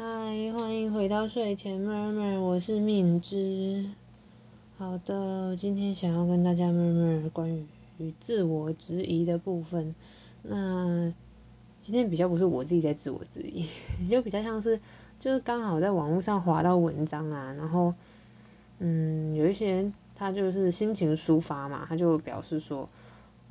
嗨，欢迎回到睡前默默我是敏之。好的，今天想要跟大家 murmur 关于自我质疑的部分。那今天比较不是我自己在自我质疑，就比较像是就是刚好在网络上滑到文章啊，然后嗯，有一些人他就是心情抒发嘛，他就表示说。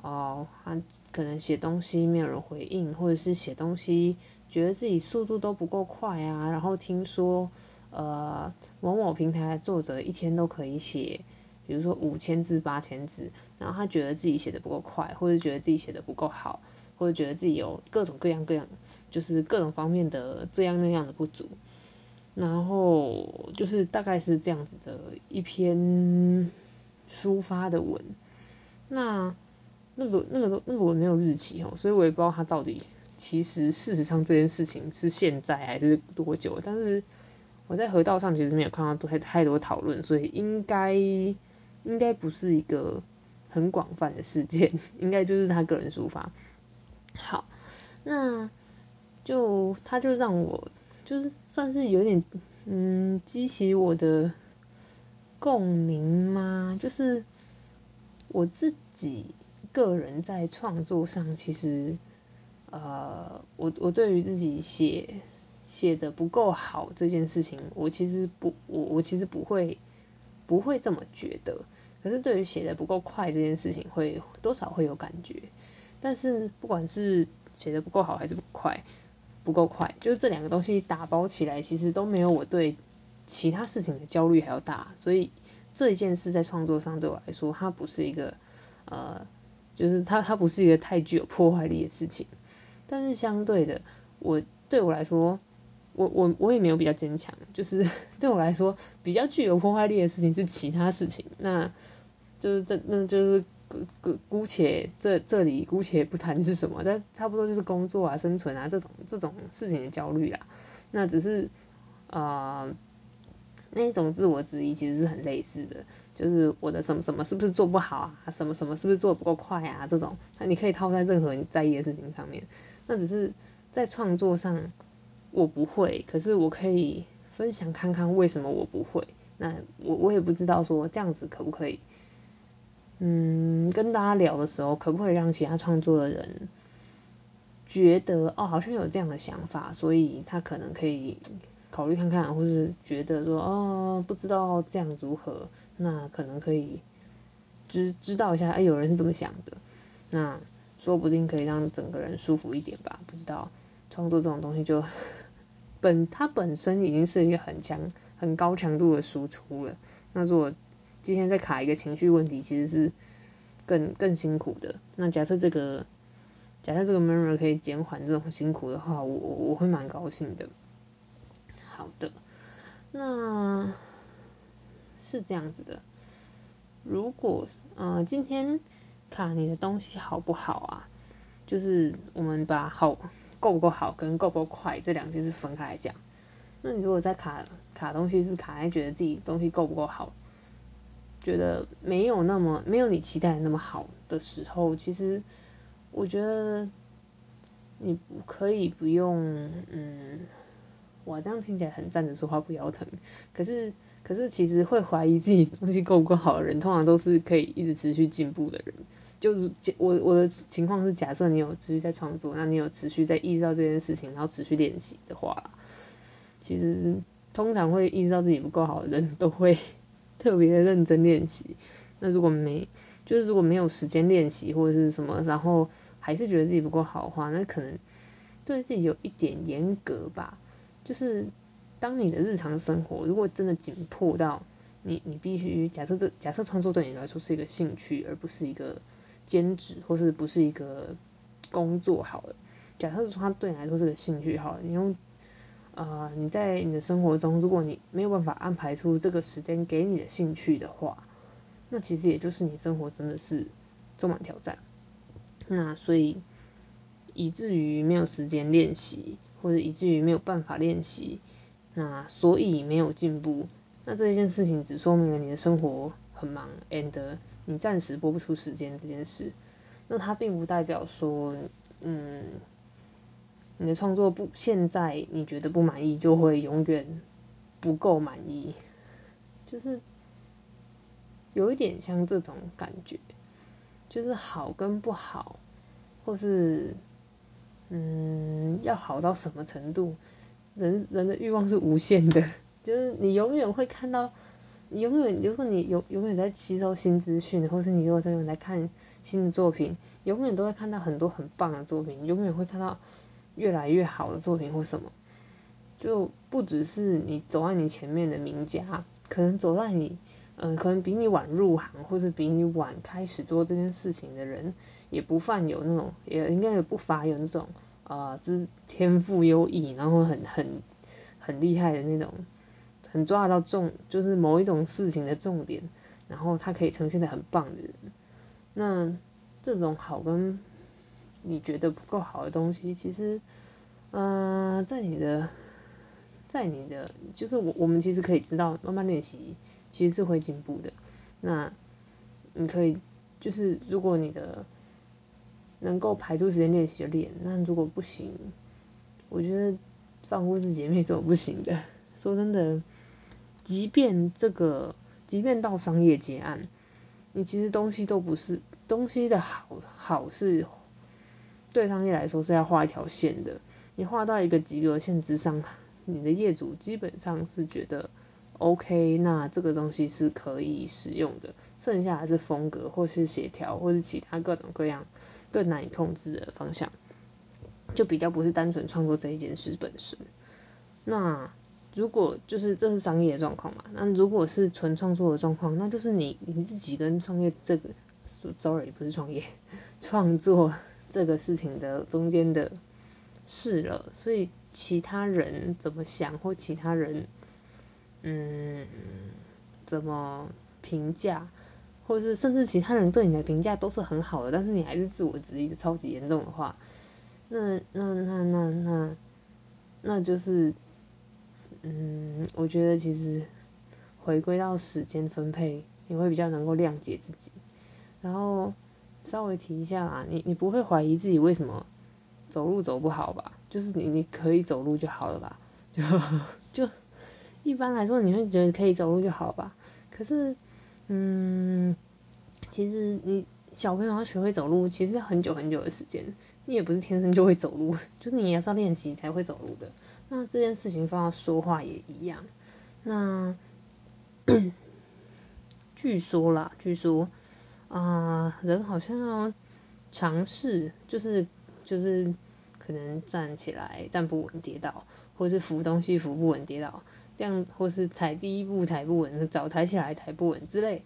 哦，他可能写东西没有人回应，或者是写东西觉得自己速度都不够快啊。然后听说，呃，某某平台的作者一天都可以写，比如说五千字、八千字，然后他觉得自己写的不够快，或者觉得自己写的不够好，或者觉得自己有各种各样各样，就是各种方面的这样那样的不足。然后就是大概是这样子的一篇抒发的文，那。那个、那个、那个我没有日期哦，所以我也不知道他到底其实事实上这件事情是现在还是多久。但是我在河道上其实没有看到太太多讨论，所以应该应该不是一个很广泛的事件，应该就是他个人抒发。好，那就他就让我就是算是有点嗯激起我的共鸣吗？就是我自己。个人在创作上，其实，呃，我我对于自己写写的不够好这件事情，我其实不，我我其实不会不会这么觉得。可是对于写的不够快这件事情，会多少会有感觉。但是不管是写的不够好还是不快，不够快，就是这两个东西打包起来，其实都没有我对其他事情的焦虑还要大。所以这一件事在创作上对我来说，它不是一个呃。就是它，它不是一个太具有破坏力的事情，但是相对的，我对我来说，我我我也没有比较坚强，就是 对我来说比较具有破坏力的事情是其他事情，那就是这那就是姑姑姑且这这里姑且不谈是什么，但差不多就是工作啊、生存啊这种这种事情的焦虑啊，那只是啊。那种自我质疑其实是很类似的，就是我的什么什么是不是做不好啊，什么什么是不是做的不够快啊，这种，那你可以套在任何你在意的事情上面。那只是在创作上我不会，可是我可以分享看看为什么我不会。那我我也不知道说这样子可不可以，嗯，跟大家聊的时候可不可以让其他创作的人觉得哦，好像有这样的想法，所以他可能可以。考虑看看，或是觉得说哦，不知道这样如何，那可能可以知知道一下，哎，有人是这么想的，那说不定可以让整个人舒服一点吧。不知道创作这种东西，就本它本身已经是一个很强、很高强度的输出了。那如果今天再卡一个情绪问题，其实是更更辛苦的。那假设这个假设这个 memory 可以减缓这种辛苦的话，我我会蛮高兴的。好的，那是这样子的。如果呃今天卡你的东西好不好啊？就是我们把好够不够好跟够不够快这两件事分开来讲。那你如果在卡卡东西是卡在觉得自己东西够不够好，觉得没有那么没有你期待的那么好的时候，其实我觉得你可以不用嗯。哇，这样听起来很站着说话不腰疼。可是，可是其实会怀疑自己东西够不够好的人，通常都是可以一直持续进步的人。就是我我的情况是，假设你有持续在创作，那你有持续在意识到这件事情，然后持续练习的话，其实通常会意识到自己不够好的人都会 特别的认真练习。那如果没，就是如果没有时间练习或者是什么，然后还是觉得自己不够好的话，那可能对自己有一点严格吧。就是当你的日常生活如果真的紧迫到你，你必须假设这假设创作对你来说是一个兴趣，而不是一个兼职，或是不是一个工作好了。假设说它对你来说是个兴趣好了，你用呃你在你的生活中，如果你没有办法安排出这个时间给你的兴趣的话，那其实也就是你生活真的是充满挑战。那所以以至于没有时间练习。或者以至于没有办法练习，那所以没有进步。那这一件事情只说明了你的生活很忙，and 你暂时拨不出时间这件事。那它并不代表说，嗯，你的创作不现在你觉得不满意，就会永远不够满意，就是有一点像这种感觉，就是好跟不好，或是嗯要好到什么程度，人人的欲望是无限的，就是你永远会看到，你永远如果你永永远在吸收新资讯，或是你如果永远在看新的作品，永远都会看到很多很棒的作品，永远会看到。越来越好的作品或什么，就不只是你走在你前面的名家，可能走在你，嗯，可能比你晚入行或者比你晚开始做这件事情的人，也不犯有那种，也应该也不乏有那种，啊，就是天赋优异，然后很很很厉害的那种，很抓得到重，就是某一种事情的重点，然后他可以呈现的很棒的人，那这种好跟。你觉得不够好的东西，其实，嗯，在你的，在你的，就是我我们其实可以知道，慢慢练习其实是会进步的。那你可以，就是如果你的能够排出时间练习就练，那如果不行，我觉得放过自己也没什么不行的。说真的，即便这个，即便到商业结案，你其实东西都不是东西的好好是。对商业来说是要画一条线的，你画到一个及格线之上，你的业主基本上是觉得 OK，那这个东西是可以使用的，剩下还是风格或是协调或是其他各种各样更难以控制的方向，就比较不是单纯创作这一件事本身。那如果就是这是商业的状况嘛，那如果是纯创作的状况，那就是你你自己跟创业这个，sorry 不是创业，创作。这个事情的中间的事了，所以其他人怎么想或其他人嗯怎么评价，或者是甚至其他人对你的评价都是很好的，但是你还是自我质疑的超级严重的话，那那那那那那就是嗯，我觉得其实回归到时间分配，你会比较能够谅解自己，然后。稍微提一下啦，你你不会怀疑自己为什么走路走不好吧？就是你你可以走路就好了吧？就 就一般来说，你会觉得可以走路就好吧？可是，嗯，其实你小朋友要学会走路，其实很久很久的时间，你也不是天生就会走路，就是你也是要练习才会走路的。那这件事情放到说话也一样。那 据说啦，据说。啊，人好像要尝试，就是就是可能站起来站不稳跌倒，或是扶东西扶不稳跌倒，这样或是踩第一步踩不稳，早抬起来抬不稳之类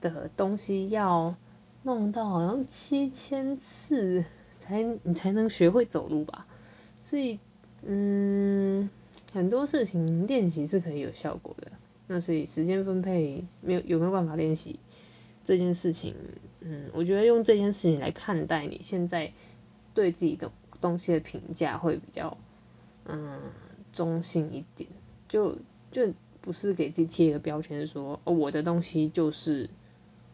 的东西，要弄到好像七千次才你才能学会走路吧。所以，嗯，很多事情练习是可以有效果的。那所以时间分配没有有没有办法练习？这件事情，嗯，我觉得用这件事情来看待你现在对自己的东西的评价会比较，嗯，中性一点，就就不是给自己贴一个标签说，哦，我的东西就是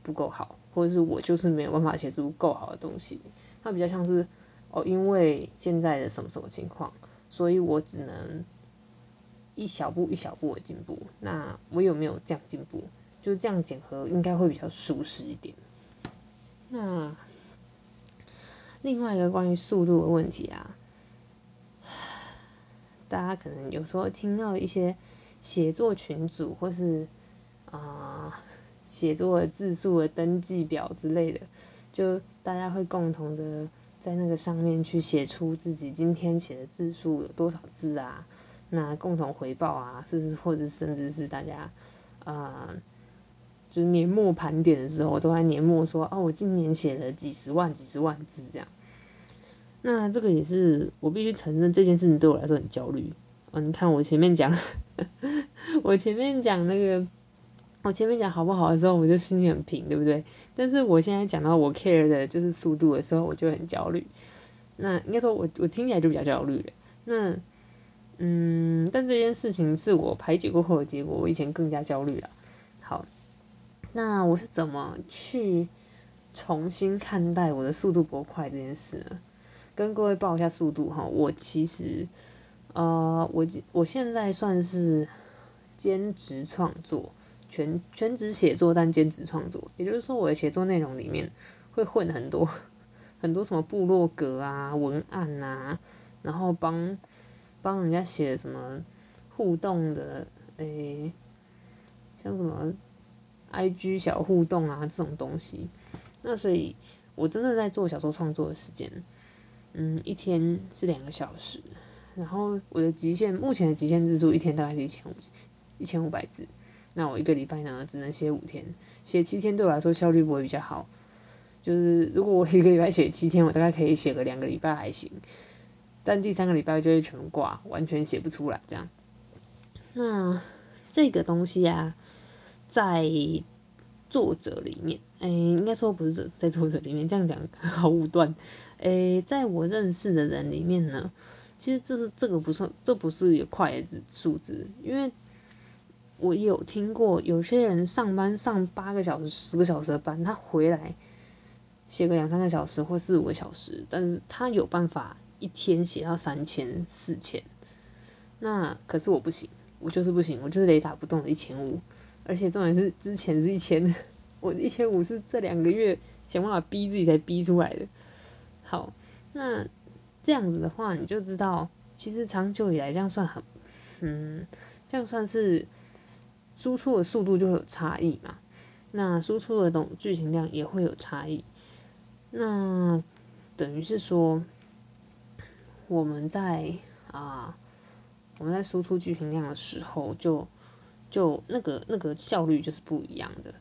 不够好，或者是我就是没有办法写出够好的东西，它比较像是，哦，因为现在的什么什么情况，所以我只能一小步一小步的进步，那我有没有这样进步？就这样检核应该会比较舒适一点。那另外一个关于速度的问题啊，大家可能有时候听到一些写作群组或是啊写作的字数的登记表之类的，就大家会共同的在那个上面去写出自己今天写的字数有多少字啊，那共同回报啊，甚至或者甚至是大家啊。就是年末盘点的时候，我都在年末说哦，我今年写了几十万、几十万字这样。那这个也是我必须承认，这件事情对我来说很焦虑。哦，你看我前面讲，我前面讲那个，我前面讲好不好的时候，我就心里很平，对不对？但是我现在讲到我 care 的就是速度的时候，我就很焦虑。那应该说我我听起来就比较焦虑了。那嗯，但这件事情是我排解过后的结果，我以前更加焦虑了。好。那我是怎么去重新看待我的速度不够快这件事呢？跟各位报一下速度哈，我其实呃，我我现在算是兼职创作，全全职写作，但兼职创作，也就是说我的写作内容里面会混很多 很多什么部落格啊、文案啊，然后帮帮人家写什么互动的，诶，像什么 IG 小互动啊这种东西，那所以我真的在做小说创作的时间。嗯，一天是两个小时，然后我的极限目前的极限字数一天大概是一千五一千五百字，那我一个礼拜呢只能写五天，写七天对我来说效率不会比较好，就是如果我一个礼拜写七天，我大概可以写个两个礼拜还行，但第三个礼拜就会全挂，完全写不出来这样。那这个东西啊，在作者里面，哎，应该说不是在作者里面，这样讲好武断。诶，在我认识的人里面呢，其实这是这个不算，这不是有快的数字，因为我有听过有些人上班上八个小时、十个小时的班，他回来写个两三个小时或四五个小时，但是他有办法一天写到三千、四千。那可是我不行，我就是不行，我就是雷打不动的一千五，而且重点是之前是一千，我一千五是这两个月想办法逼自己才逼出来的。好，那这样子的话，你就知道，其实长久以来这样算很，嗯，这样算是输出的速度就会有差异嘛。那输出的东剧情量也会有差异。那等于是说，我们在啊，我们在输出剧情量的时候，就就那个那个效率就是不一样的。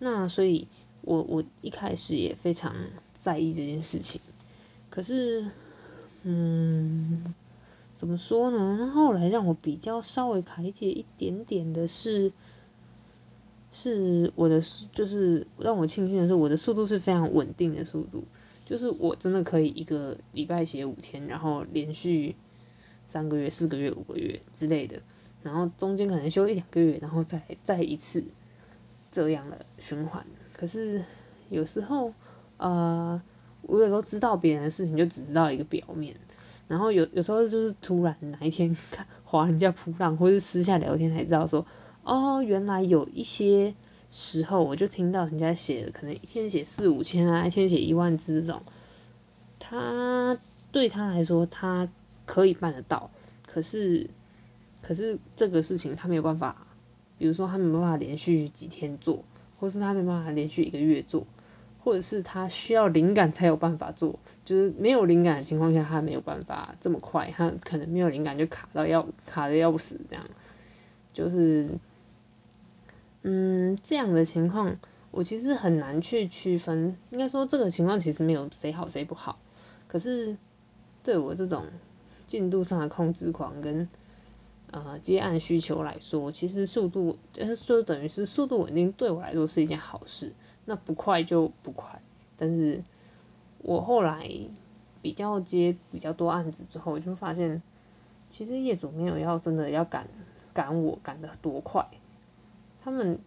那所以，我我一开始也非常在意这件事情。可是，嗯，怎么说呢？那后来让我比较稍微排解一点点的是，是我的，就是让我庆幸的是，我的速度是非常稳定的速度，就是我真的可以一个礼拜写五天，然后连续三个月、四个月、五个月之类的，然后中间可能休一两个月，然后再再一次这样的循环。可是有时候，呃。我有时候知道别人的事情，就只知道一个表面，然后有有时候就是突然哪一天看 划人家扑浪，或是私下聊天才知道说，哦，原来有一些时候我就听到人家写，可能一天写四五千啊，一天写一万字这种，他对他来说他可以办得到，可是可是这个事情他没有办法，比如说他没有办法连续几天做，或是他没办法连续一个月做。或者是他需要灵感才有办法做，就是没有灵感的情况下，他没有办法这么快，他可能没有灵感就卡到要卡的要死这样，就是，嗯，这样的情况我其实很难去区分，应该说这个情况其实没有谁好谁不好，可是对我这种进度上的控制狂跟呃接案需求来说，其实速度就是就等于是速度稳定对我来说是一件好事。那不快就不快，但是我后来比较接比较多案子之后，就发现其实业主没有要真的要赶赶我赶得多快，他们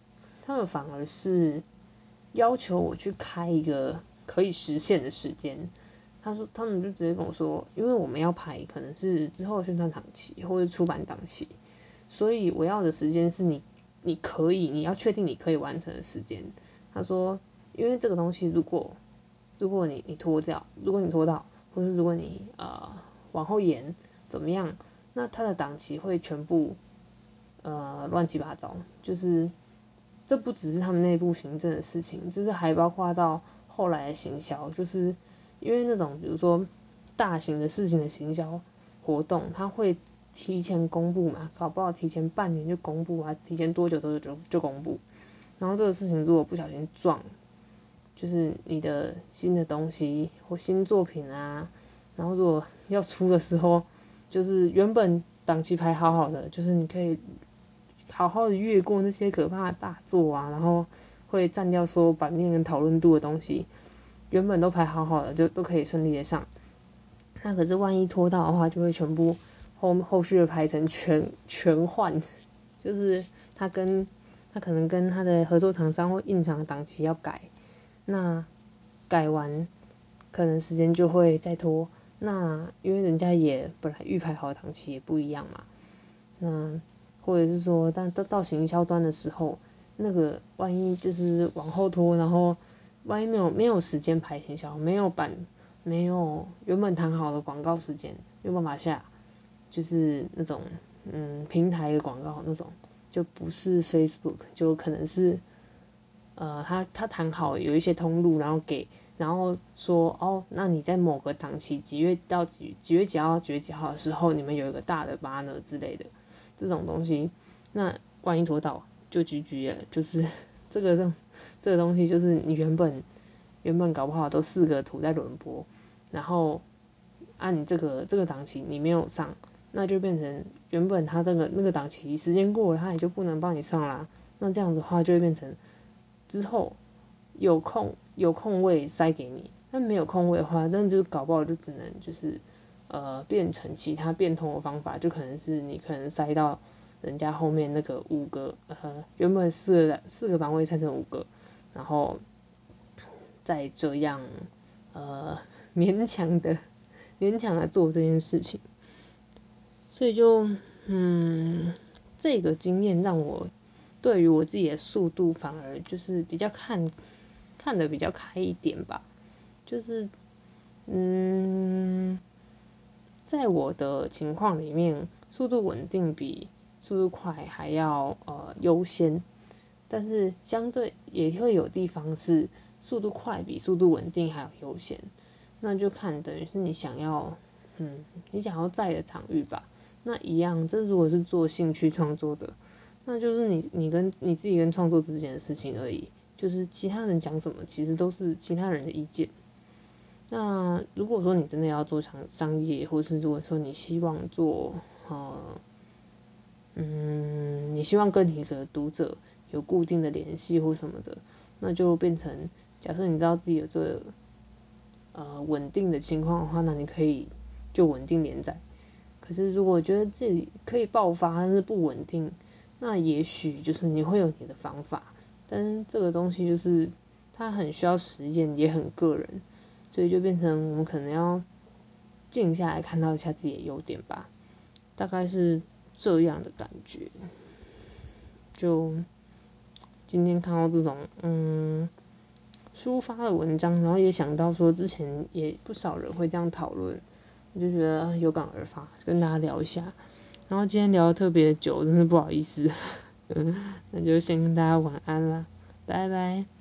他们反而是要求我去开一个可以实现的时间。他说他们就直接跟我说，因为我们要排可能是之后宣传档期或者出版档期，所以我要的时间是你你可以你要确定你可以完成的时间。他说：“因为这个东西，如果如果你你拖掉，如果你拖到，或是如果你呃往后延，怎么样？那他的档期会全部呃乱七八糟。就是这不只是他们内部行政的事情，就是还包括到后来的行销。就是因为那种比如说大型的事情的行销活动，他会提前公布嘛，搞不好提前半年就公布啊，提前多久多久就就公布。”然后这个事情如果不小心撞，就是你的新的东西或新作品啊，然后如果要出的时候，就是原本档期排好好的，就是你可以好好的越过那些可怕的大作啊，然后会占掉所有版面跟讨论度的东西，原本都排好好的就都可以顺利的上，那可是万一拖到的话，就会全部后后续的排程全全换，就是他跟。他可能跟他的合作厂商或印厂档期要改，那改完可能时间就会再拖，那因为人家也本来预排好的档期也不一样嘛，那或者是说，但到到行销端的时候，那个万一就是往后拖，然后万一没有没有时间排行销，没有版，没有原本谈好的广告时间，没有办法下，就是那种嗯平台的广告那种，就不是 Facebook，就可能是呃他他谈好有一些通路，然后给。然后说哦，那你在某个档期几月到几几月几号几月几号的时候，你们有一个大的 banner 之类的这种东西，那万一拖到就 GG 了，就是 这个这个东西就是你原本原本搞不好都四个图在轮播，然后按你这个这个档期你没有上，那就变成原本他那个那个档期时间过了，他也就不能帮你上啦。那这样子的话就会变成之后。有空有空位塞给你，但没有空位的话，那就搞不好就只能就是呃变成其他变通的方法，就可能是你可能塞到人家后面那个五个呃原本四个四个版位拆成五个，然后再这样呃勉强的勉强的做这件事情，所以就嗯这个经验让我对于我自己的速度反而就是比较看。看的比较开一点吧，就是，嗯，在我的情况里面，速度稳定比速度快还要呃优先，但是相对也会有地方是速度快比速度稳定还要优先，那就看等于是你想要，嗯，你想要在的场域吧，那一样，这如果是做兴趣创作的，那就是你你跟你自己跟创作之间的事情而已。就是其他人讲什么，其实都是其他人的意见。那如果说你真的要做商商业，或是如果说你希望做，呃，嗯，你希望跟你的读者有固定的联系或什么的，那就变成假设你知道自己有这呃稳定的情况的话，那你可以就稳定连载。可是如果觉得自己可以爆发，但是不稳定，那也许就是你会有你的方法。但是这个东西就是它很需要实验，也很个人，所以就变成我们可能要静下来看到一下自己的优点吧，大概是这样的感觉。就今天看到这种嗯抒发的文章，然后也想到说之前也不少人会这样讨论，我就觉得有感而发，跟大家聊一下。然后今天聊的特别久，真是不好意思。那就先跟大家晚安啦，拜拜。